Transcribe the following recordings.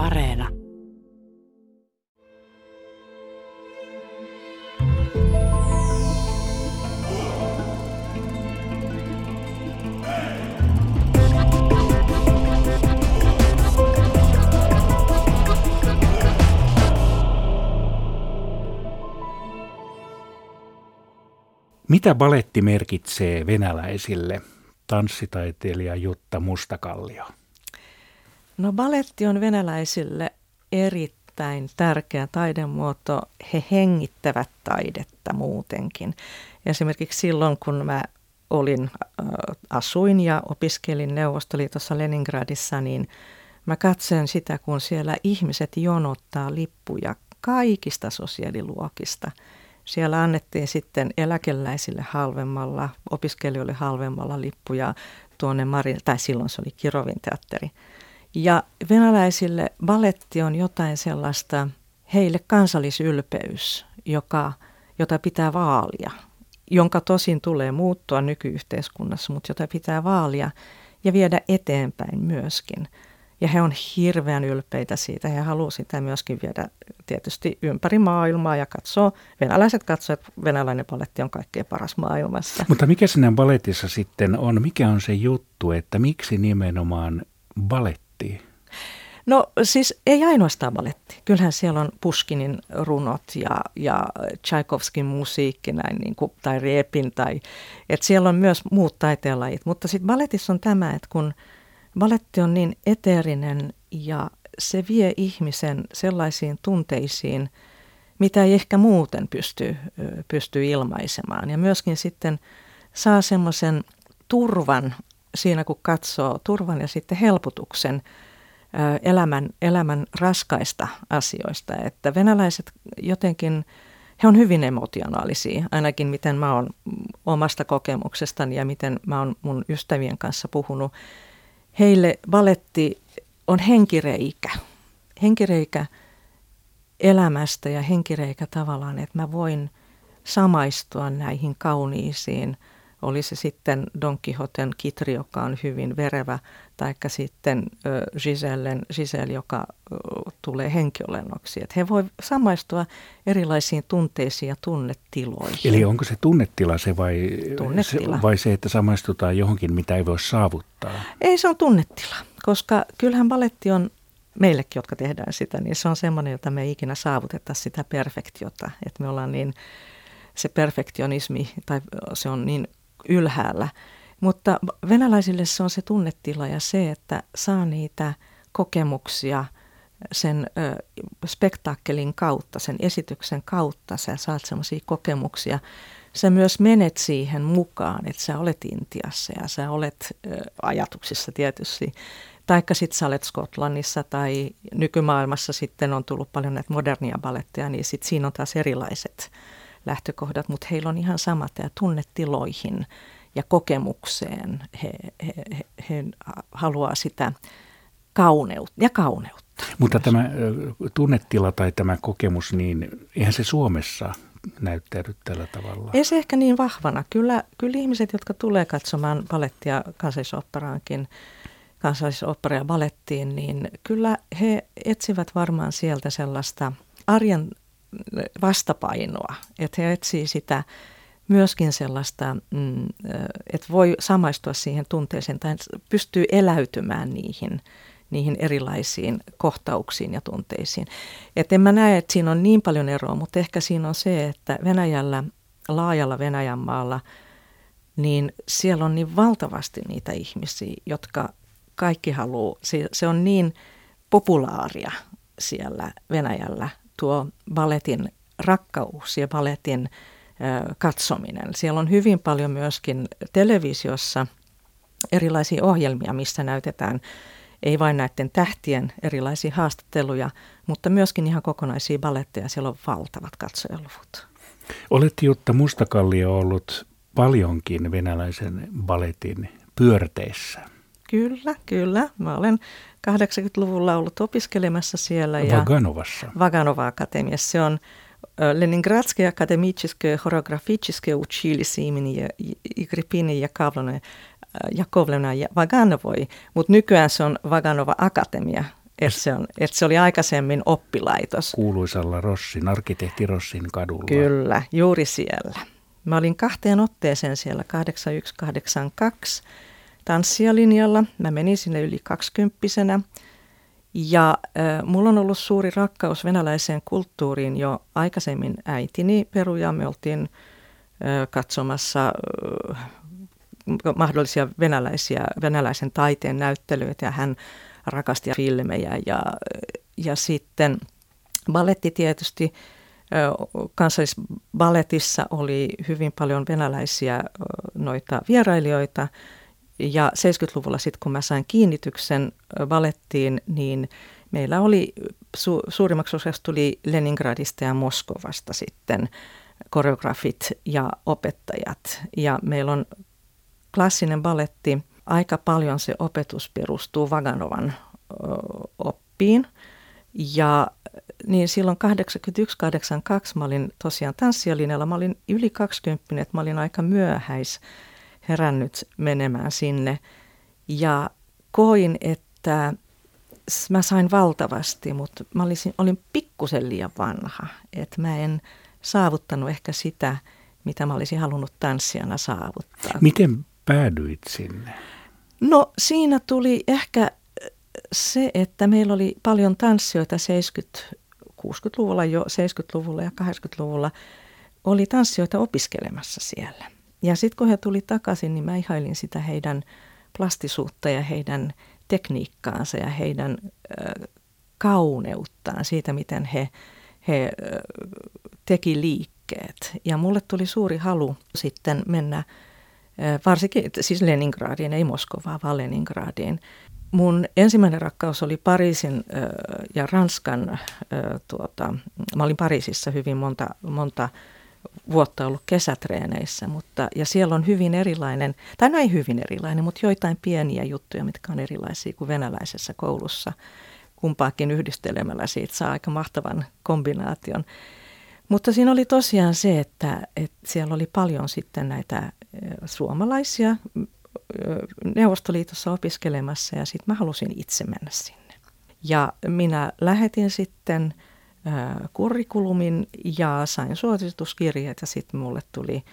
Areena. Mitä baletti merkitsee venäläisille? Tanssitaiteilija Jutta Mustakallio. No baletti on venäläisille erittäin tärkeä taidemuoto. He hengittävät taidetta muutenkin. Esimerkiksi silloin, kun mä olin, äh, asuin ja opiskelin Neuvostoliitossa Leningradissa, niin mä katsoin sitä, kun siellä ihmiset jonottaa lippuja kaikista sosiaaliluokista. Siellä annettiin sitten eläkeläisille halvemmalla, opiskelijoille halvemmalla lippuja tuonne Marin, tai silloin se oli Kirovin teatteri. Ja venäläisille baletti on jotain sellaista, heille kansallisylpeys, joka, jota pitää vaalia, jonka tosin tulee muuttua nykyyhteiskunnassa, mutta jota pitää vaalia ja viedä eteenpäin myöskin. Ja he on hirveän ylpeitä siitä. He haluavat sitä myöskin viedä tietysti ympäri maailmaa ja katsoo, venäläiset katsoo, että venäläinen baletti on kaikkein paras maailmassa. Mutta mikä siinä baletissa sitten on? Mikä on se juttu, että miksi nimenomaan baletti? No siis ei ainoastaan baletti. Kyllähän siellä on Puskinin runot ja, ja Tchaikovskin musiikki näin niin kuin, tai Repin. Tai, että siellä on myös muut taiteenlajit. Mutta sitten baletissa on tämä, että kun baletti on niin eteerinen ja se vie ihmisen sellaisiin tunteisiin, mitä ei ehkä muuten pysty, pysty ilmaisemaan. Ja myöskin sitten saa semmoisen turvan siinä, kun katsoo turvan ja sitten helpotuksen elämän, elämän raskaista asioista. Että venäläiset jotenkin, he on hyvin emotionaalisia, ainakin miten mä oon omasta kokemuksestani ja miten mä oon mun ystävien kanssa puhunut. Heille valetti on henkireikä, henkireikä elämästä ja henkireikä tavallaan, että mä voin samaistua näihin kauniisiin – oli se sitten Don Quixoten kitri, joka on hyvin verevä, tai sitten Gisellen, Giselle, joka tulee henkiolennoksi. Että he voivat samaistua erilaisiin tunteisiin ja tunnetiloihin. Eli onko se tunnetila se vai, tunnetila. Se, vai se, että samaistutaan johonkin, mitä ei voi saavuttaa? Ei, se on tunnetila, koska kyllähän baletti on meillekin, jotka tehdään sitä, niin se on semmoinen, jota me ei ikinä saavuteta sitä perfektiota. Että me ollaan niin, se perfektionismi, tai se on niin ylhäällä. Mutta venäläisille se on se tunnetila ja se, että saa niitä kokemuksia sen ö, spektaakkelin kautta, sen esityksen kautta, sä saat semmoisia kokemuksia. Sä myös menet siihen mukaan, että sä olet Intiassa ja sä olet ö, ajatuksissa tietysti. Taikka sitten sä olet Skotlannissa tai nykymaailmassa sitten on tullut paljon näitä modernia baletteja, niin sitten siinä on taas erilaiset lähtökohdat, mutta heillä on ihan samat ja tunnetiloihin ja kokemukseen. He, he, he, he haluaa sitä kauneutta ja kauneutta. Mutta myös. tämä tunnetila tai tämä kokemus, niin eihän se Suomessa näyttäydy tällä tavalla? Ei se ehkä niin vahvana. Kyllä, kyllä ihmiset, jotka tulee katsomaan balettia kansallisopperaankin, kansallisopera ja balettiin, niin kyllä he etsivät varmaan sieltä sellaista arjen vastapainoa, että he etsii sitä myöskin sellaista, mm, että voi samaistua siihen tunteeseen tai pystyy eläytymään niihin, niihin erilaisiin kohtauksiin ja tunteisiin. Et en mä näe, että siinä on niin paljon eroa, mutta ehkä siinä on se, että Venäjällä, laajalla Venäjän maalla, niin siellä on niin valtavasti niitä ihmisiä, jotka kaikki haluaa, se, se on niin populaaria siellä Venäjällä tuo balletin rakkaus ja balletin katsominen. Siellä on hyvin paljon myöskin televisiossa erilaisia ohjelmia, missä näytetään ei vain näiden tähtien erilaisia haastatteluja, mutta myöskin ihan kokonaisia baletteja. Siellä on valtavat katsojaluvut. Olet Jutta Mustakallio ollut paljonkin venäläisen baletin pyörteissä. Kyllä, kyllä. Mä olen 80-luvulla ollut opiskelemassa siellä. Vaganovassa. Ja Vaganova Akatemiassa. Se on Leningradske akademiическое хореографическое училище имени Игрипини Jakovlena, Jakovlena ja Vaganovoi, mutta nykyään se on Vaganova Akatemia. Että se, on, että se oli aikaisemmin oppilaitos. Kuuluisalla Rossin, arkkitehti Rossin kadulla. Kyllä, juuri siellä. Mä olin kahteen otteeseen siellä 8182 tanssijalinjalla. Mä menin sinne yli kaksikymppisenä. Ja äh, mulla on ollut suuri rakkaus venäläiseen kulttuuriin jo aikaisemmin äitini peruja. Me oltiin äh, katsomassa äh, mahdollisia venäläisiä, venäläisen taiteen näyttelyitä ja hän rakasti filmejä ja, ja sitten balletti tietysti kansallisballetissa oli hyvin paljon venäläisiä noita vierailijoita ja 70-luvulla sitten kun mä sain kiinnityksen balettiin, niin meillä oli su- suurimmaksi osaksi tuli Leningradista ja Moskovasta sitten koreografit ja opettajat. Ja meillä on klassinen balletti, aika paljon se opetus perustuu Vaganovan oppiin. Ja niin silloin 81-82 mä olin tosiaan tanssijalinjalla, mä olin yli 20, että mä olin aika myöhäis herännyt menemään sinne. Ja koin, että mä sain valtavasti, mutta mä olisin, olin pikkusen liian vanha. Että mä en saavuttanut ehkä sitä, mitä mä olisin halunnut tanssijana saavuttaa. Miten päädyit sinne? No siinä tuli ehkä se, että meillä oli paljon tanssijoita 70, 60-luvulla jo, 70-luvulla ja 80-luvulla oli tanssijoita opiskelemassa siellä. Ja sitten kun he tuli takaisin, niin mä ihailin sitä heidän plastisuutta ja heidän tekniikkaansa ja heidän kauneuttaan siitä, miten he, he teki liikkeet. Ja mulle tuli suuri halu sitten mennä varsinkin siis Leningradiin, ei Moskovaa, vaan Leningradiin. Mun ensimmäinen rakkaus oli Pariisin ja Ranskan, tuota, mä olin Pariisissa hyvin monta, monta vuotta ollut kesätreeneissä, mutta, ja siellä on hyvin erilainen, tai no hyvin erilainen, mutta joitain pieniä juttuja, mitkä on erilaisia kuin venäläisessä koulussa. Kumpaakin yhdistelemällä siitä saa aika mahtavan kombinaation. Mutta siinä oli tosiaan se, että, että siellä oli paljon sitten näitä suomalaisia Neuvostoliitossa opiskelemassa ja sitten mä halusin itse mennä sinne. Ja minä lähetin sitten kurrikulumin ja sain suosituskirjeet ja sitten mulle tuli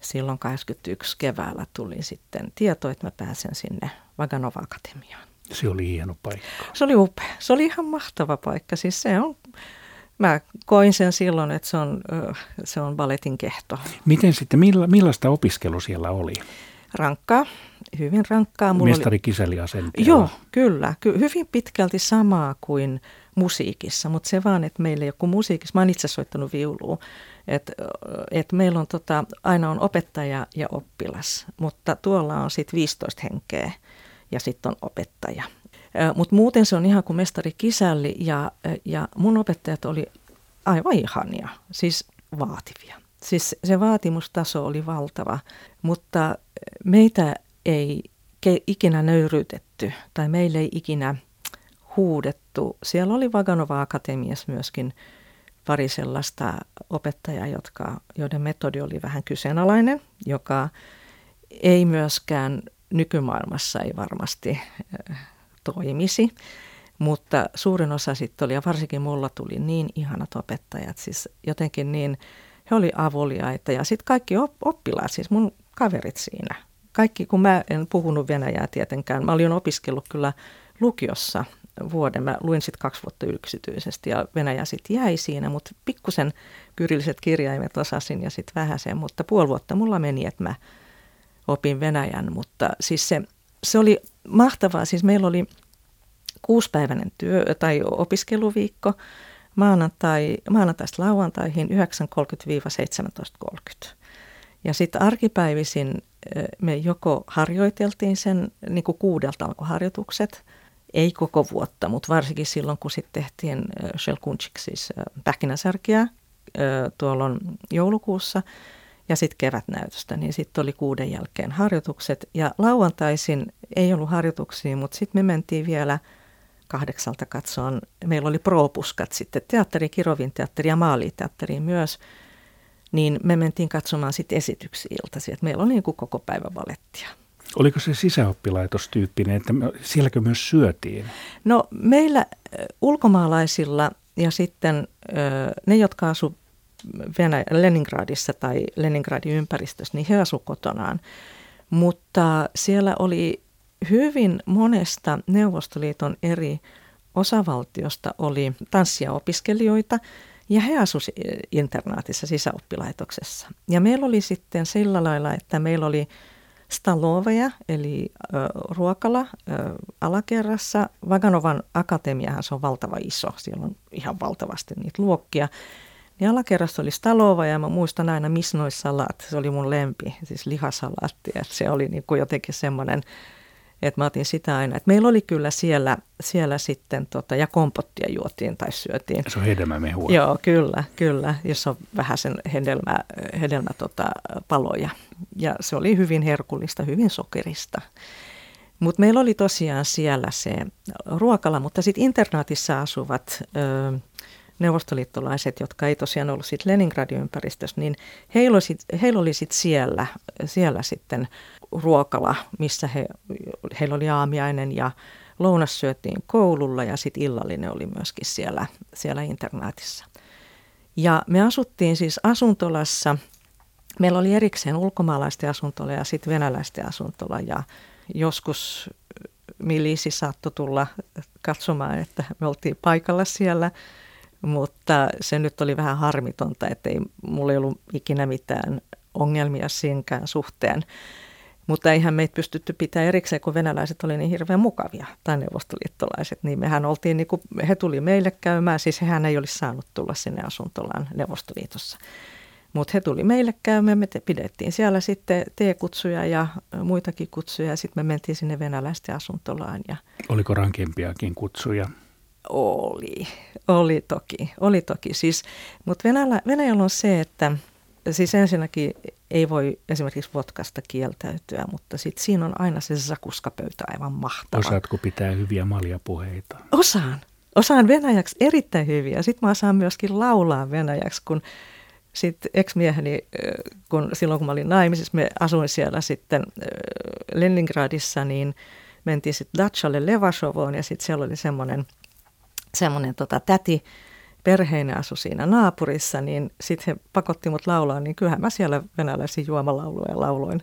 silloin 81 keväällä tuli sitten tieto, että mä pääsen sinne Vaganova Akatemiaan. Se oli hieno paikka. Se oli upea. Se oli ihan mahtava paikka. Siis se on, mä koin sen silloin, että se on, se on baletin kehto. Miten sitten, milla, millaista opiskelu siellä oli? Rankkaa, hyvin rankkaa. Mulla Mestari oli... Joo, kyllä. Ky- hyvin pitkälti samaa kuin musiikissa, mutta se vaan, että meillä joku musiikissa, mä oon itse soittanut viulua, että et meillä on tota, aina on opettaja ja oppilas, mutta tuolla on sitten 15 henkeä ja sitten on opettaja. Mutta muuten se on ihan kuin mestari kisälli ja, ja mun opettajat oli aivan ihania, siis vaativia. Siis se vaatimustaso oli valtava, mutta meitä ei ikinä nöyryytetty tai meille ei ikinä huudettu. Siellä oli Vaganova Akatemiassa myöskin pari sellaista opettajaa, jotka, joiden metodi oli vähän kyseenalainen, joka ei myöskään nykymaailmassa ei varmasti äh, toimisi. Mutta suurin osa sitten oli, ja varsinkin mulla tuli niin ihanat opettajat, siis jotenkin niin, he oli avuliaita ja sitten kaikki oppilaat, siis mun kaverit siinä. Kaikki, kun mä en puhunut venäjää tietenkään, mä olin opiskellut kyllä lukiossa vuoden. Mä luin sitten kaksi vuotta yksityisesti ja Venäjä sitten jäi siinä, mutta pikkusen kyrilliset kirjaimet osasin ja sitten vähäsen, mutta puoli vuotta mulla meni, että mä opin Venäjän, mutta siis se, se oli mahtavaa. Siis meillä oli kuuspäiväinen työ tai opiskeluviikko maanantai, maanantaista lauantaihin 9.30-17.30. Ja sitten arkipäivisin me joko harjoiteltiin sen, niin kuudelta alkoi harjoitukset, ei koko vuotta, mutta varsinkin silloin, kun sitten tehtiin Shelkunchik, siis pähkinäsärkiä tuolla joulukuussa ja sitten kevätnäytöstä, niin sitten oli kuuden jälkeen harjoitukset. Ja lauantaisin ei ollut harjoituksia, mutta sitten me mentiin vielä kahdeksalta katsoon. Meillä oli propuskat sitten teatteri, Kirovin teatteri ja Maaliteatteri myös. Niin me mentiin katsomaan sitten esityksiä iltaisin, että meillä oli niin kuin koko päivä valettia. Oliko se sisäoppilaitostyyppinen, että sielläkö myös syötiin? No meillä ulkomaalaisilla ja sitten ne, jotka Venäjä, Leningradissa tai Leningradin ympäristössä, niin he asuivat kotonaan. Mutta siellä oli hyvin monesta Neuvostoliiton eri osavaltiosta oli tanssia opiskelijoita ja he asuivat internaatissa sisäoppilaitoksessa. Ja meillä oli sitten sillä lailla, että meillä oli staloveja, eli ö, ruokala ö, alakerrassa. Vaganovan akatemiahan se on valtava iso, siellä on ihan valtavasti niitä luokkia. Niin alakerrassa oli stalova ja mä muistan aina misnoissalat, se oli mun lempi, siis lihasalaatti. Että se oli niin kuin jotenkin semmoinen, että mä otin sitä aina. Että meillä oli kyllä siellä, siellä sitten, tota, ja kompottia juotiin tai syötiin. Se on hedelmämehua. Joo, kyllä, kyllä, jos on vähän sen hedelmä, hedelmä tota, paloja. Ja se oli hyvin herkullista, hyvin sokerista. Mutta meillä oli tosiaan siellä se ruokala, mutta sitten internaatissa asuvat... Ö, neuvostoliittolaiset, jotka ei tosiaan ollut sitten Leningradin ympäristössä, niin heillä oli, sit, heillä oli sit siellä, siellä sitten ruokala, missä he, heillä oli aamiainen ja lounas syötiin koululla ja sitten illallinen oli myöskin siellä, siellä internaatissa. Ja me asuttiin siis asuntolassa, meillä oli erikseen ulkomaalaisten asuntola ja sitten venäläisten asuntola ja joskus milisi saattoi tulla katsomaan, että me oltiin paikalla siellä – mutta se nyt oli vähän harmitonta, että ei, mulla ei ollut ikinä mitään ongelmia siinkään suhteen. Mutta eihän meitä pystytty pitää erikseen, kun venäläiset oli niin hirveän mukavia, tai neuvostoliittolaiset. Niin mehän oltiin, niin kuin, he tuli meille käymään, siis hehän ei olisi saanut tulla sinne asuntolaan Neuvostoliitossa. Mutta he tuli meille käymään, me te, pidettiin siellä sitten T-kutsuja ja muitakin kutsuja, ja sitten me mentiin sinne venäläisten asuntolaan. Ja... Oliko rankempiakin kutsuja? Oli, oli toki, oli toki. Siis, mutta Venäjällä, Venäjällä on se, että siis ensinnäkin ei voi esimerkiksi vodkasta kieltäytyä, mutta sitten siinä on aina se zakuskapöytä aivan mahtava. Osaatko pitää hyviä maljapuheita? Osaan. Osaan venäjäksi erittäin hyviä. Sitten mä osaan myöskin laulaa venäjäksi, kun sitten ex-mieheni, kun silloin kun mä olin naimisissa, me asuin siellä sitten Leningradissa, niin mentiin sitten Dachalle Levashovoon ja sitten siellä oli semmoinen – semmoinen tota, täti, perheinen asui siinä naapurissa, niin sitten he pakotti mut laulaa, niin kyllähän mä siellä venäläisiä juomalauluja lauloin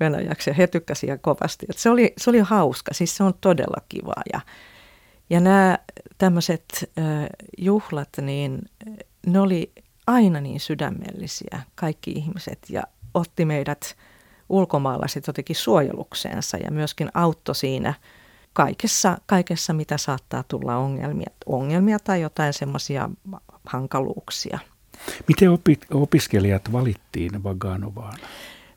venäjäksi ja he tykkäsivät kovasti. Et se, oli, se oli hauska, siis se on todella kivaa ja, ja nämä tämmöiset juhlat, niin ne oli aina niin sydämellisiä, kaikki ihmiset ja otti meidät ulkomaalaiset jotenkin suojelukseensa ja myöskin auttoi siinä – kaikessa, kaikessa, mitä saattaa tulla ongelmia, ongelmia tai jotain semmoisia hankaluuksia. Miten opi, opiskelijat valittiin Vaganovaan?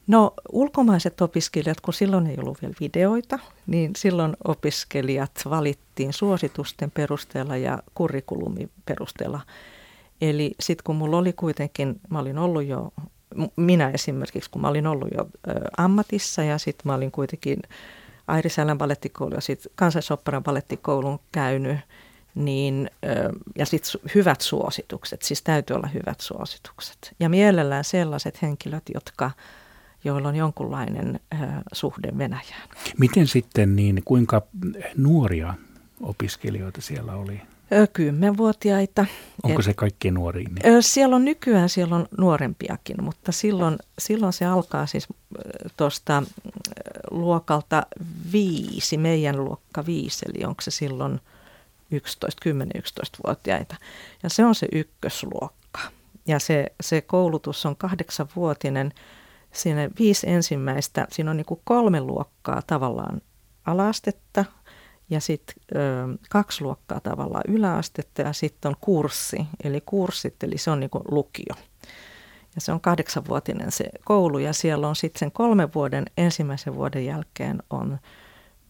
No ulkomaiset opiskelijat, kun silloin ei ollut vielä videoita, niin silloin opiskelijat valittiin suositusten perusteella ja kurrikulumin perusteella. Eli sitten kun mulla oli kuitenkin, mä olin ollut jo, minä esimerkiksi, kun mä olin ollut jo ammatissa ja sitten mä olin kuitenkin Airisälän ballettikoulu ja sitten kansallisopperan ballettikoulun käynyt, niin, ja sitten hyvät suositukset, siis täytyy olla hyvät suositukset. Ja mielellään sellaiset henkilöt, jotka, joilla on jonkunlainen suhde Venäjään. Miten sitten, niin kuinka nuoria opiskelijoita siellä oli? Kymmenvuotiaita. Onko se kaikki nuori? Siellä on nykyään siellä on nuorempiakin, mutta silloin, silloin se alkaa siis tuosta luokalta viisi, meidän luokka viisi, eli onko se silloin 11, 10-11-vuotiaita. Ja se on se ykkösluokka. Ja se, se koulutus on kahdeksanvuotinen. Siinä viisi ensimmäistä, siinä on niin kuin kolme luokkaa tavallaan alastetta ja sitten kaksi luokkaa tavallaan yläastetta ja sitten on kurssi, eli kurssit, eli se on niin kuin lukio. Ja se on kahdeksanvuotinen se koulu ja siellä on sitten sen kolmen vuoden ensimmäisen vuoden jälkeen on,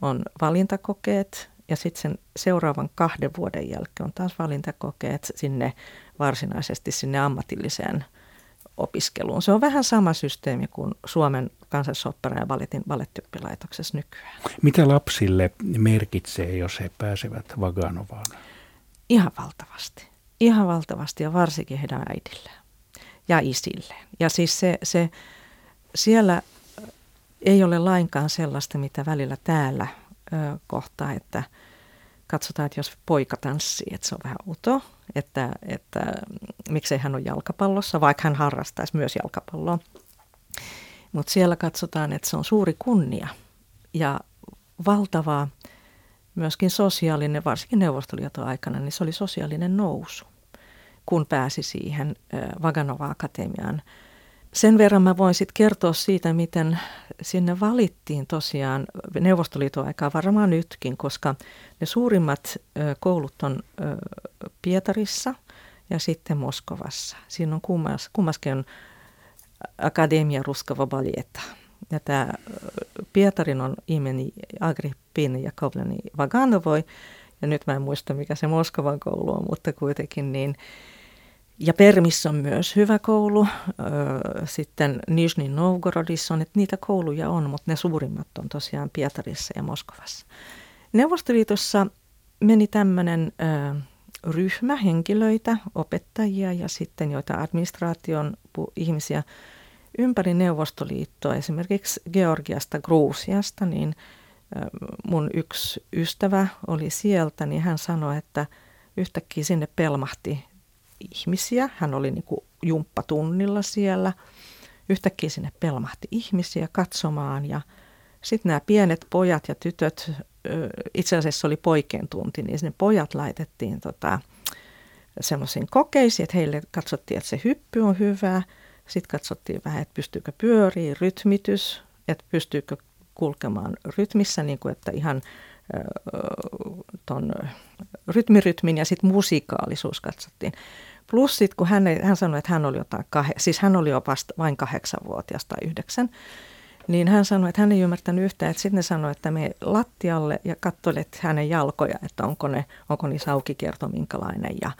on valintakokeet ja sitten sen seuraavan kahden vuoden jälkeen on taas valintakokeet sinne varsinaisesti sinne ammatilliseen opiskeluun. Se on vähän sama systeemi kuin Suomen kansallisopperan ja balletin ballettioppilaitoksessa nykyään. Mitä lapsille merkitsee, jos he pääsevät Vaganovaan? Ihan valtavasti. Ihan valtavasti ja varsinkin heidän äidilleen ja isille. Ja siis se, se siellä ei ole lainkaan sellaista, mitä välillä täällä ö, kohtaa, että katsotaan, että jos poika tanssii, että se on vähän outoa, että, että miksei hän ole jalkapallossa, vaikka hän harrastaisi myös jalkapalloa. Mutta siellä katsotaan, että se on suuri kunnia ja valtavaa myöskin sosiaalinen, varsinkin Neuvostoliiton aikana, niin se oli sosiaalinen nousu, kun pääsi siihen Vaganova-akatemiaan. Sen verran mä voin sitten kertoa siitä, miten sinne valittiin tosiaan Neuvostoliiton aikaa varmaan nytkin, koska ne suurimmat koulut on Pietarissa ja sitten Moskovassa. Siinä on kummas, kummaskin on Akademia Baljeta. Ja tämä Pietarin on imeni Agrippin ja Kovleni Vaganovoi. Ja nyt mä en muista, mikä se Moskovan koulu on, mutta kuitenkin niin. Ja Permissä on myös hyvä koulu. Sitten Nizhny Novgorodissa on, että niitä kouluja on, mutta ne suurimmat on tosiaan Pietarissa ja Moskovassa. Neuvostoliitossa meni tämmöinen ryhmä henkilöitä, opettajia ja sitten joita administraation ihmisiä ympäri Neuvostoliittoa, esimerkiksi Georgiasta, Gruusiasta, niin mun yksi ystävä oli sieltä, niin hän sanoi, että yhtäkkiä sinne pelmahti ihmisiä. Hän oli niin kuin jumppatunnilla siellä. Yhtäkkiä sinne pelmahti ihmisiä katsomaan ja sitten nämä pienet pojat ja tytöt, itse asiassa oli poikien tunti, niin sinne pojat laitettiin tota, semmoisiin kokeisiin, että heille katsottiin, että se hyppy on hyvä. Sitten katsottiin vähän, että pystyykö pyöriä, rytmitys, että pystyykö kulkemaan rytmissä, niin kuin että ihan ton rytmirytmin ja sitten musikaalisuus katsottiin. Plus sitten kun hän, hän sanoi, että hän oli jotain, kah- siis hän oli jo vasta vain kahdeksanvuotias tai yhdeksän, niin hän sanoi, että hän ei ymmärtänyt yhtään, että sitten sanoi, että me lattialle ja katsoivat hänen jalkoja, että onko, ne, onko niissä aukikierto minkälainen ja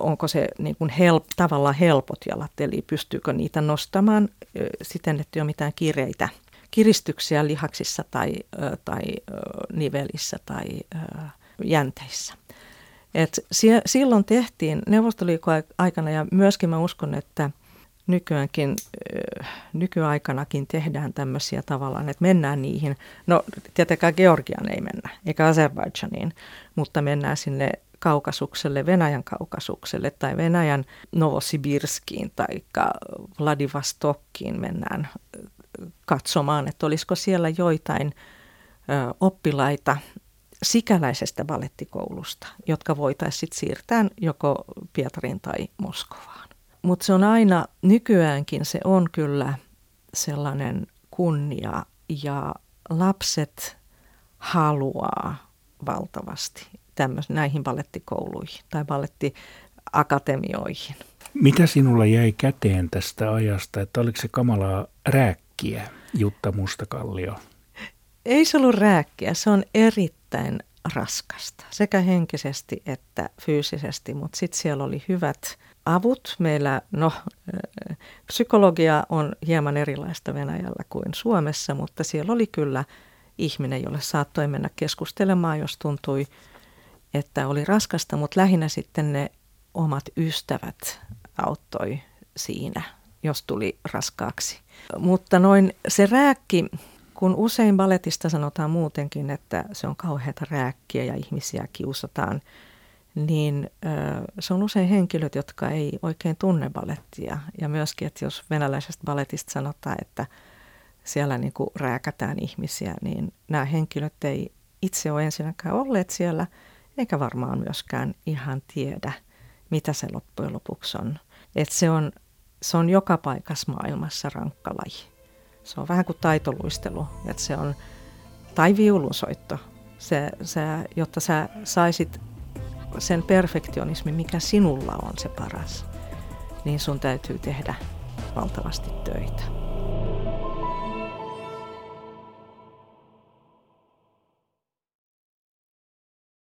onko se niin kuin help, tavallaan helpot jalat, eli pystyykö niitä nostamaan siten, että ei ole mitään kireitä kiristyksiä lihaksissa tai, tai nivelissä tai jänteissä. Et silloin tehtiin Neuvostoliikon aikana ja myöskin mä uskon, että nykyäänkin, nykyaikanakin tehdään tämmöisiä tavallaan, että mennään niihin. No tietenkään Georgian ei mennä, eikä Azerbaidžaniin, mutta mennään sinne kaukasukselle, Venäjän kaukasukselle tai Venäjän Novosibirskiin tai Vladivostokkiin mennään katsomaan, että olisiko siellä joitain oppilaita sikäläisestä ballettikoulusta, jotka voitaisiin siirtää joko Pietariin tai Moskovaan. Mutta se on aina, nykyäänkin se on kyllä sellainen kunnia ja lapset haluaa valtavasti tämmöis, näihin ballettikouluihin tai ballettiakatemioihin. Mitä sinulla jäi käteen tästä ajasta, että oliko se kamalaa rääkkiä, Jutta Mustakallio? Ei se ollut rääkkiä, se on erittäin raskasta, sekä henkisesti että fyysisesti, mutta sitten siellä oli hyvät avut. Meillä, no, psykologia on hieman erilaista Venäjällä kuin Suomessa, mutta siellä oli kyllä ihminen, jolle saattoi mennä keskustelemaan, jos tuntui, että oli raskasta, mutta lähinnä sitten ne omat ystävät auttoi siinä, jos tuli raskaaksi. Mutta noin se rääkki, kun usein balletista sanotaan muutenkin, että se on kauheata rääkkiä ja ihmisiä kiusataan, niin se on usein henkilöt, jotka ei oikein tunne ballettia. Ja myöskin, että jos venäläisestä balletista sanotaan, että siellä niin kuin rääkätään ihmisiä, niin nämä henkilöt ei itse ole ensinnäkään olleet siellä, eikä varmaan myöskään ihan tiedä, mitä se loppujen lopuksi on. Että se on, se on joka paikassa maailmassa rankka laji. Se on vähän kuin taitoluistelu, että se on, tai viulunsoitto, se, se, jotta sä saisit sen perfektionismin, mikä sinulla on se paras, niin sun täytyy tehdä valtavasti töitä.